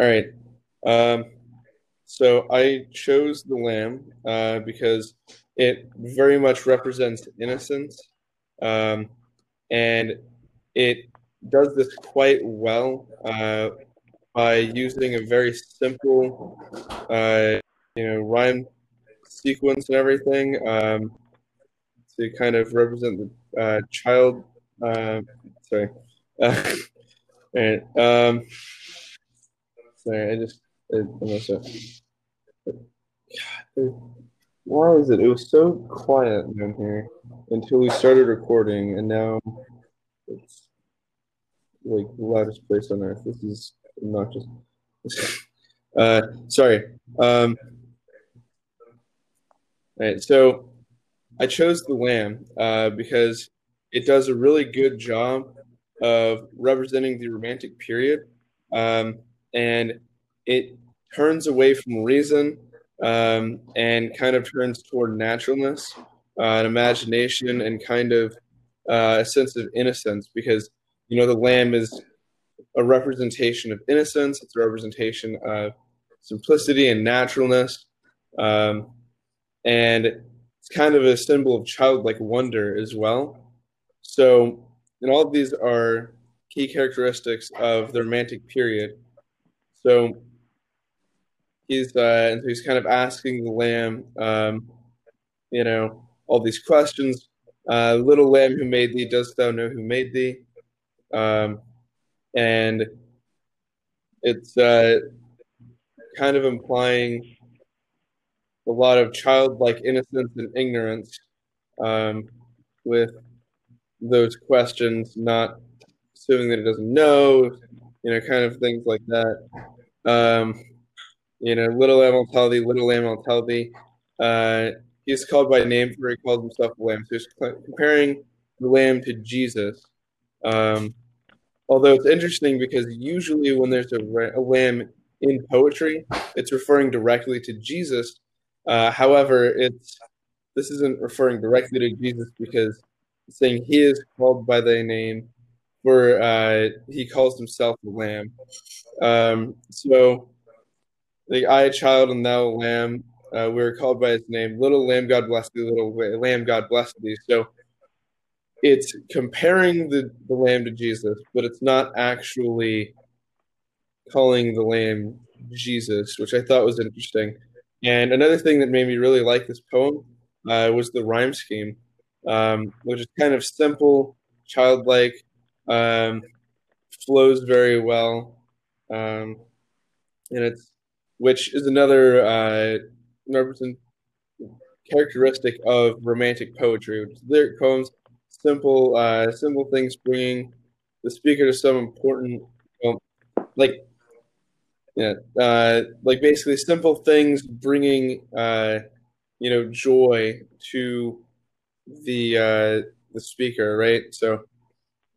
All right. Um, so I chose the lamb uh, because it very much represents innocence, um, and it does this quite well uh, by using a very simple, uh, you know, rhyme sequence and everything um, to kind of represent the uh, child. Uh, sorry. and, um, sorry, I just I messed up. why is it? It was so quiet down here until we started recording, and now it's like the loudest place on earth. This is obnoxious. uh, sorry. Um, all right, so I chose the lamb uh, because it does a really good job of representing the romantic period, um, and it turns away from reason um, and kind of turns toward naturalness, uh, and imagination, and kind of uh, a sense of innocence. Because you know the lamb is a representation of innocence. It's a representation of simplicity and naturalness. Um, and it's kind of a symbol of childlike wonder as well. So, and all of these are key characteristics of the Romantic period. So, he's uh, and so he's kind of asking the lamb, um, you know, all these questions. Uh, little lamb who made thee, dost thou know who made thee? Um, and it's uh, kind of implying a lot of childlike innocence and ignorance um, with those questions, not assuming that it doesn't know, you know, kind of things like that. Um, you know, little lamb will tell thee, little lamb tell thee. Uh, he's called by name for he calls himself a lamb. So he's comparing the lamb to Jesus. Um, although it's interesting because usually when there's a, a lamb in poetry, it's referring directly to Jesus. Uh, however, it's this isn't referring directly to Jesus because it's saying he is called by thy name, for uh, he calls himself a lamb. Um, so, the I, child, and thou, lamb, uh, we are called by his name. Little lamb, God bless thee. Little lamb, God bless thee. So, it's comparing the, the lamb to Jesus, but it's not actually calling the lamb Jesus, which I thought was interesting. And another thing that made me really like this poem uh, was the rhyme scheme, um, which is kind of simple, childlike, um, flows very well, um, and it's which is another uh, characteristic of romantic poetry, lyric poems simple uh, simple things bringing the speaker to some important well, like yeah uh, like basically simple things bringing uh, you know joy to the uh, the speaker right? So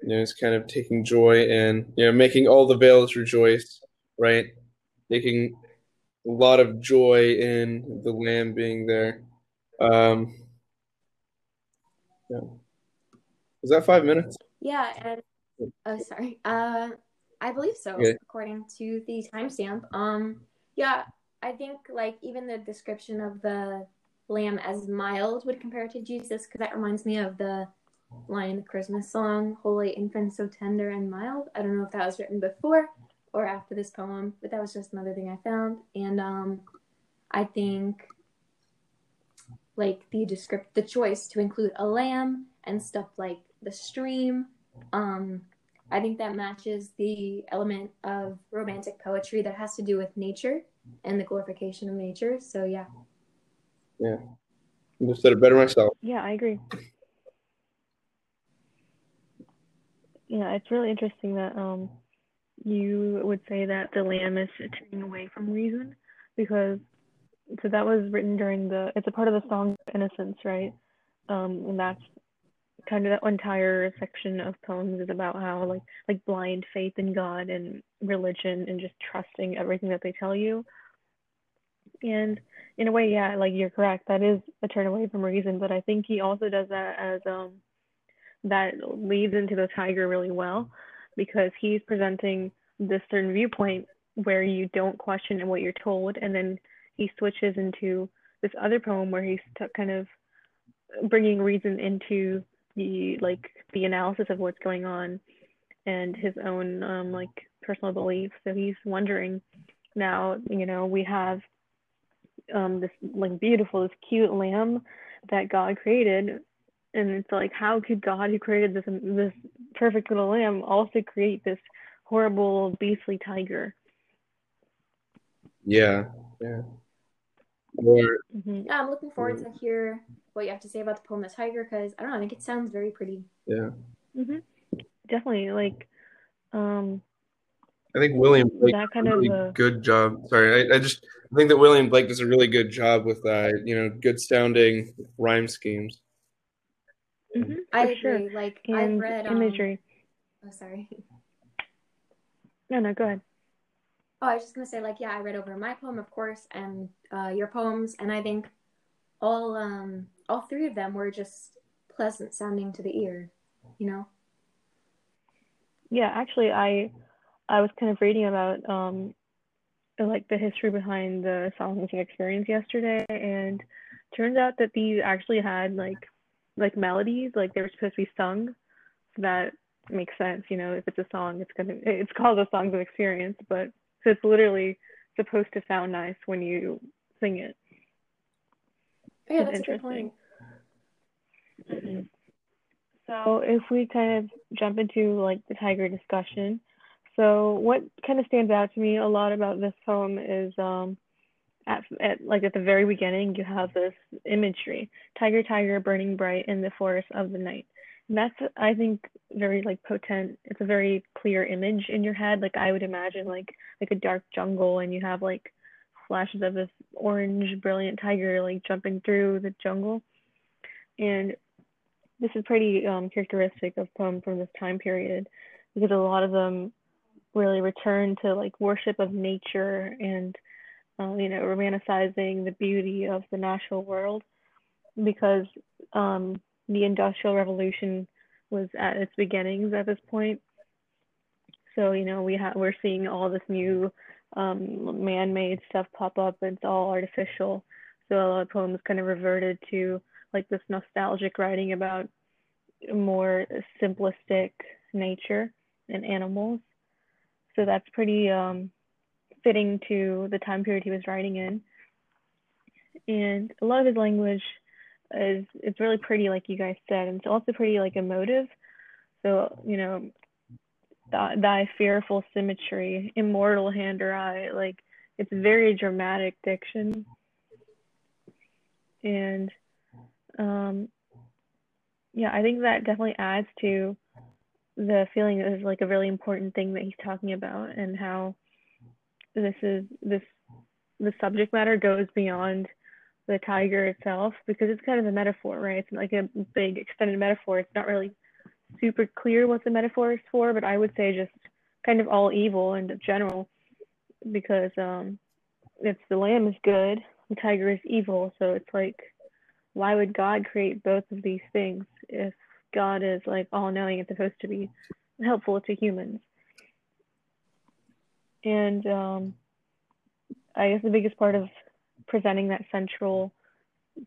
you know it's kind of taking joy in, you know making all the vales rejoice right taking a lot of joy in the lamb being there um yeah is that five minutes? Yeah, and oh, sorry. Uh, I believe so, according to the timestamp. Um, yeah, I think like even the description of the lamb as mild would compare to Jesus, because that reminds me of the line in the Christmas song, "Holy Infant, so tender and mild." I don't know if that was written before or after this poem, but that was just another thing I found. And um, I think like the descript the choice to include a lamb and stuff like the stream. Um, I think that matches the element of romantic poetry that has to do with nature and the glorification of nature. So yeah. Yeah. I just said it better myself. Yeah, I agree. Yeah, it's really interesting that um you would say that the lamb is turning away from reason because so that was written during the it's a part of the song innocence right um and that's kind of that entire section of poems is about how like like blind faith in God and religion and just trusting everything that they tell you. And in a way, yeah, like you're correct. That is a turn away from reason, but I think he also does that as um that leads into the tiger really well because he's presenting this certain viewpoint where you don't question what you're told, and then he switches into this other poem where he's t- kind of bringing reason into the like the analysis of what's going on and his own um, like personal beliefs. So he's wondering now, you know, we have um, this like beautiful, this cute lamb that God created, and it's like, how could God, who created this this perfect little lamb, also create this horrible, beastly tiger? Yeah, yeah. Or, hmm Yeah, I'm looking forward to hear what you have to say about the poem The Tiger because I don't know, I think it sounds very pretty. yeah. hmm Definitely, like, um, I think William Blake that kind a of really uh, good job. Sorry, I, I just I think that William Blake does a really good job with uh, you know, good sounding rhyme schemes. Mhm, I agree. sure. Like I've And read um, imagery. oh sorry. No, no, go ahead. Oh, I was just gonna say, like, yeah, I read over my poem, of course, and uh, your poems, and I think all um all three of them were just pleasant sounding to the ear, you know. Yeah, actually, I I was kind of reading about um like the history behind the songs and experience yesterday, and turns out that these actually had like like melodies, like they were supposed to be sung. So that makes sense, you know. If it's a song, it's gonna it's called a songs of experience, but so it's literally supposed to sound nice when you sing it. Yeah, It's that's good interesting. Mhm. So if we kind of jump into like the tiger discussion, so what kind of stands out to me a lot about this poem is um at, at like at the very beginning you have this imagery, tiger, tiger, burning bright in the forest of the night. And that's I think very like potent. It's a very clear image in your head. Like I would imagine like like a dark jungle and you have like flashes of this orange brilliant tiger like jumping through the jungle. And this is pretty um, characteristic of poems from this time period because a lot of them really return to like worship of nature and uh, you know romanticizing the beauty of the natural world because um, the industrial revolution was at its beginnings at this point. So you know we have we're seeing all this new um, man-made stuff pop up. It's all artificial. So a lot of poems kind of reverted to like this nostalgic writing about more simplistic nature and animals. So that's pretty um, fitting to the time period he was writing in. And a lot of his language is it's really pretty, like you guys said, and it's also pretty like emotive. So you know, thy, thy fearful symmetry, immortal hand or eye, like it's very dramatic diction. And um, yeah, I think that definitely adds to the feeling of like a really important thing that he's talking about and how this is this the subject matter goes beyond the tiger itself because it's kind of a metaphor, right? It's like a big extended metaphor. It's not really super clear what the metaphor is for, but I would say just kind of all evil in general because um it's the lamb is good, the tiger is evil, so it's like why would God create both of these things if God is like all knowing and supposed to be helpful to humans? And um, I guess the biggest part of presenting that central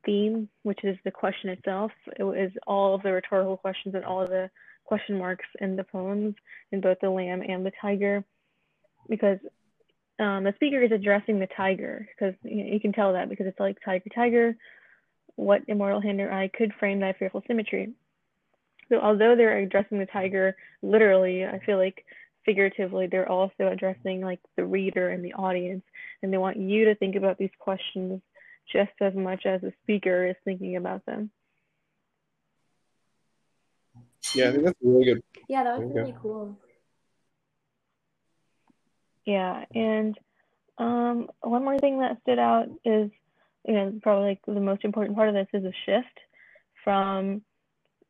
theme, which is the question itself, it is all of the rhetorical questions and all of the question marks in the poems in both the lamb and the tiger, because um, the speaker is addressing the tiger, because you, know, you can tell that because it's like tiger, tiger, what immortal hand or eye could frame thy fearful symmetry. So although they're addressing the tiger literally, I feel like figuratively they're also addressing like the reader and the audience, and they want you to think about these questions just as much as the speaker is thinking about them. Yeah, I think that's really good. Yeah, that was Okay. really cool. Yeah, and um, one more thing that stood out is, you know, probably like the most important part of this is a shift from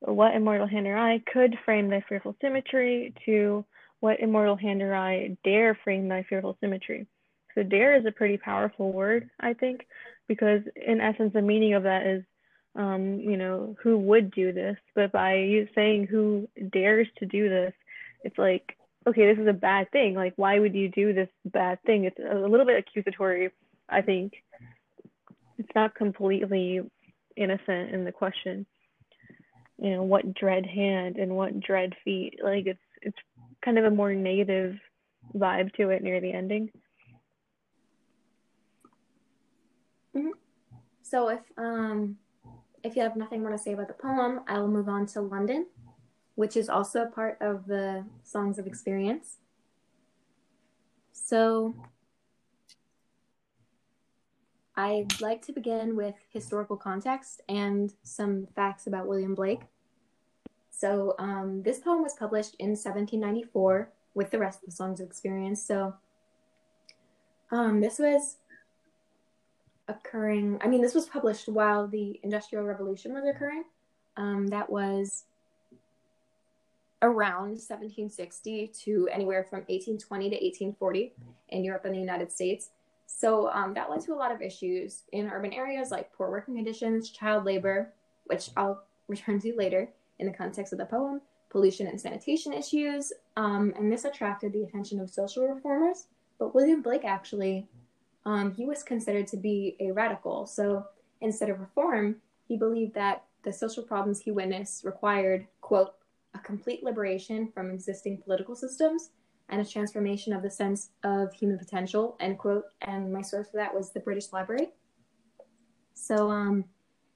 what immortal hand or eye could frame the fearful symmetry to what immortal hand or eye dare frame thy fearful symmetry. So dare is a pretty powerful word, I think, because in essence the meaning of that is, um, you know, who would do this? But by saying who dares to do this, it's like okay, this is a bad thing. Like, why would you do this bad thing? It's a little bit accusatory, I think. It's not completely innocent in the question. You know, what dread hand and what dread feet? Like, it's it's kind of a more negative vibe to it near the ending. Mm-hmm. So if um if you have nothing more to say about the poem, I will move on to London, which is also a part of the Songs of Experience. So I'd like to begin with historical context and some facts about William Blake. So um, this poem was published in 1794 with the rest of the Songs of Experience. So um, this was occurring. I mean, this was published while the Industrial Revolution was occurring. Um, that was around 1760 to anywhere from 1820 to 1840 in Europe and the United States. So um, that led to a lot of issues in urban areas like poor working conditions, child labor, which I'll return to later in the context of the poem, pollution and sanitation issues, um, and this attracted the attention of social reformers. But William Blake actually um, he was considered to be a radical. So instead of reform, he believed that the social problems he witnessed required, quote, a complete liberation from existing political systems and a transformation of the sense of human potential, end quote. And my source for that was the British Library. So um,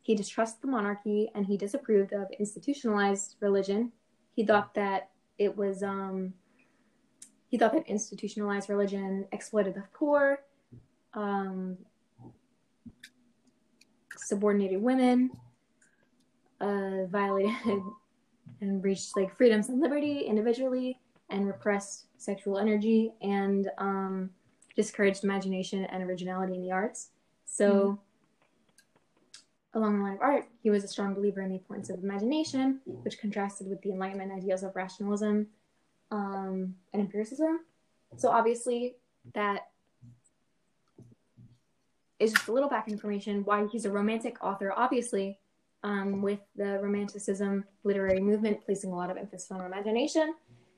he distrusted the monarchy and he disapproved of institutionalized religion. He thought that it was, um, he thought that institutionalized religion exploited the poor um, subordinated women, uh, violated and breached like freedoms and liberty individually, and repressed sexual energy, and um, discouraged imagination and originality in the arts. So, mm along the line of art, he was a strong believer in the importance of imagination, which contrasted with the Enlightenment ideals of rationalism um, and empiricism. So, obviously, that is just a little back information why he's a romantic author, obviously, um, with the Romanticism literary movement placing a lot of emphasis on imagination,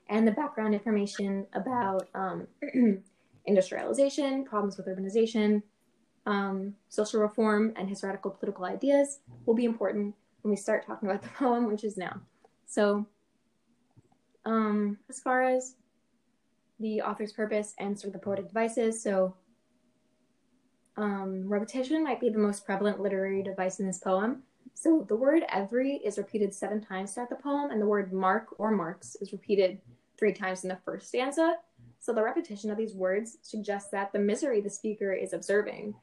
and the background information about um, industrialization, problems with urbanization, um, social reform, and his radical political ideas will be important when we start talking about the poem, which is now. So, um, as far as the author's purpose and sort of the poetic devices, so um, repetition might be the most prevalent literary device in this poem. So the word every is repeated seven times throughout the poem, and the word mark or marks is repeated three times in the first stanza. So the repetition of these words suggests that the misery the speaker is observing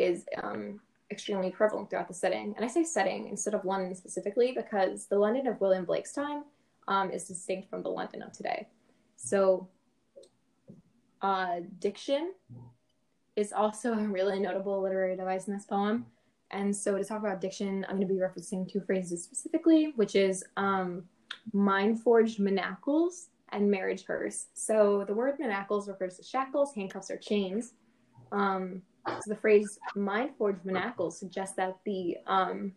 is um, extremely prevalent throughout the setting. And I say setting instead of London specifically because the London of William Blake's time um, is distinct from the London of today. So uh, diction is also a really notable literary device in this poem. And so to talk about diction, I'm going to be referencing two phrases specifically, which is um, mind forged manacles and marriage hearse. So the word manacles refers to shackles, handcuffs, or chains. Um, so the phrase mind forged manacles suggests that the um,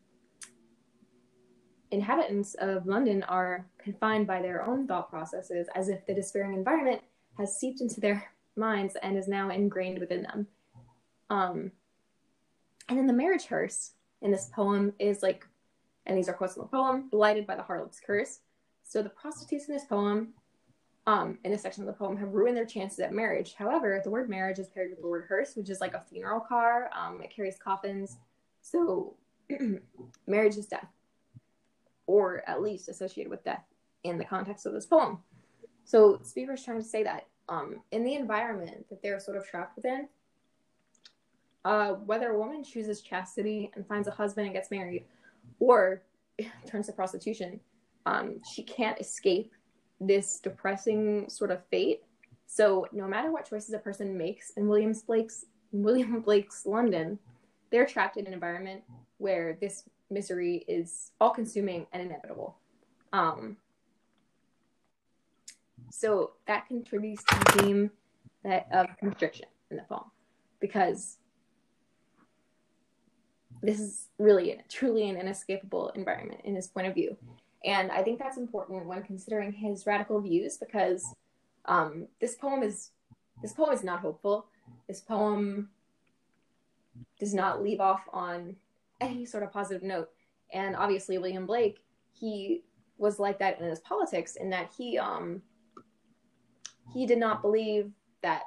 inhabitants of London are confined by their own thought processes as if the despairing environment has seeped into their minds and is now ingrained within them. Um, and then the marriage hearse in this poem is like, and these are quotes from the poem, blighted by the harlot's curse. So the prostitutes in this poem, um, in this section of the poem, have ruined their chances at marriage. However, the word marriage is paired with the word hearse, which is like a funeral car. Um, it carries coffins. So marriage is death, or at least associated with death in the context of this poem. So Speaker is trying to say that um, in the environment that they're sort of trapped within, uh, whether a woman chooses chastity and finds a husband and gets married, or turns to prostitution, um, she can't escape this depressing sort of fate. So no matter what choices a person makes in William Blake's William Blake's London, they're trapped in an environment where this misery is all-consuming and inevitable. Um, so that contributes to the theme that of constriction in the poem, because this is really truly an inescapable environment in his point of view. And I think that's important when considering his radical views because Um, this poem is this poem is not hopeful. This poem does not leave off on any sort of positive note. And obviously, William Blake, he was like that in his politics, in that he um he did not believe that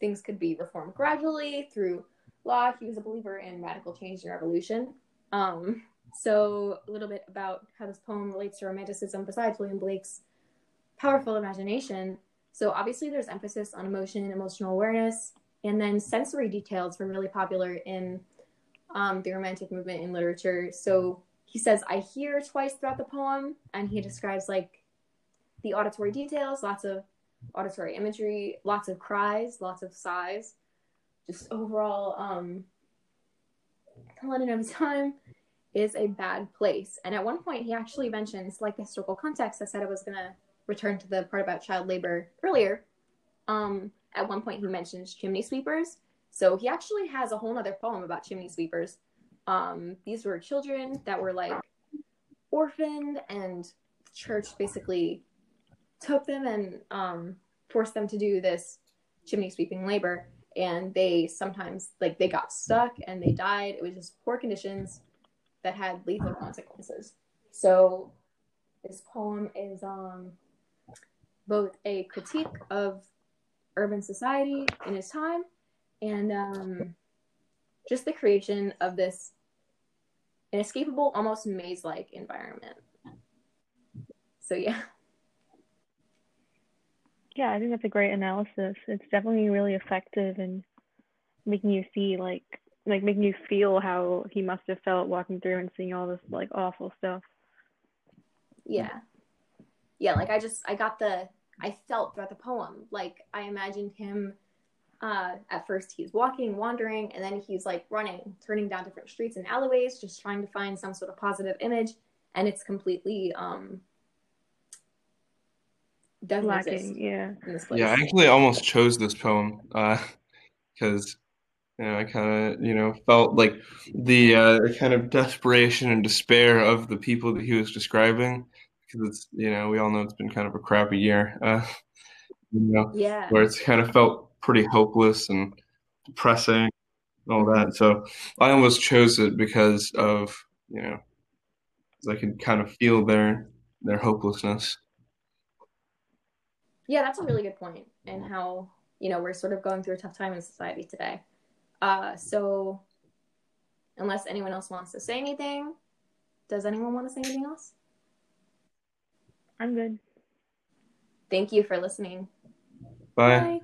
things could be reformed gradually through law. He was a believer in radical change and revolution. Um, so, a little bit about how this poem relates to Romanticism besides William Blake's powerful imagination. So, obviously, there's emphasis on emotion, and emotional awareness, and then sensory details were really popular in um, the Romantic movement in literature. So, he says, I hear twice throughout the poem, and he describes like the auditory details, lots of auditory imagery, lots of cries, lots of sighs, just overall, um, London of time is a bad place. And at one point, he actually mentions, like the historical context, I said I was going to return to the part about child labor earlier. Um, at one point, he mentions chimney sweepers. So he actually has a whole other poem about chimney sweepers. Um, these were children that were like orphaned, and church basically took them and um, forced them to do this chimney sweeping labor. And they sometimes like they got stuck and they died. It was just poor conditions that had lethal consequences. So this poem is um, both a critique of urban society in its time and um, just the creation of this inescapable, almost maze like environment. So, yeah. Yeah, I think that's a great analysis. It's definitely really effective in making you see like like making you feel how he must have felt walking through and seeing all this like awful stuff. Yeah. Yeah, like I just I got the I felt throughout the poem. Like I imagined him uh at first he's walking, wandering, and then he's like running, turning down different streets and alleyways, just trying to find some sort of positive image. And it's completely um doesn't Lacking, yeah. in this place. Yeah, I actually almost chose this poem because you know I kind of you know felt like the uh, kind of desperation and despair of the people that he was describing because it's you know we all know it's been kind of a crappy year, uh, you know, Yeah. where it's kind of felt pretty hopeless and depressing and all that. So I almost chose it because of you know, I could kind of feel their their hopelessness. Yeah, that's a really good point, and how you know we're sort of going through a tough time in society today. Uh, so, unless anyone else wants to say anything, does anyone want to say anything else? I'm good. Thank you for listening. Bye. Bye.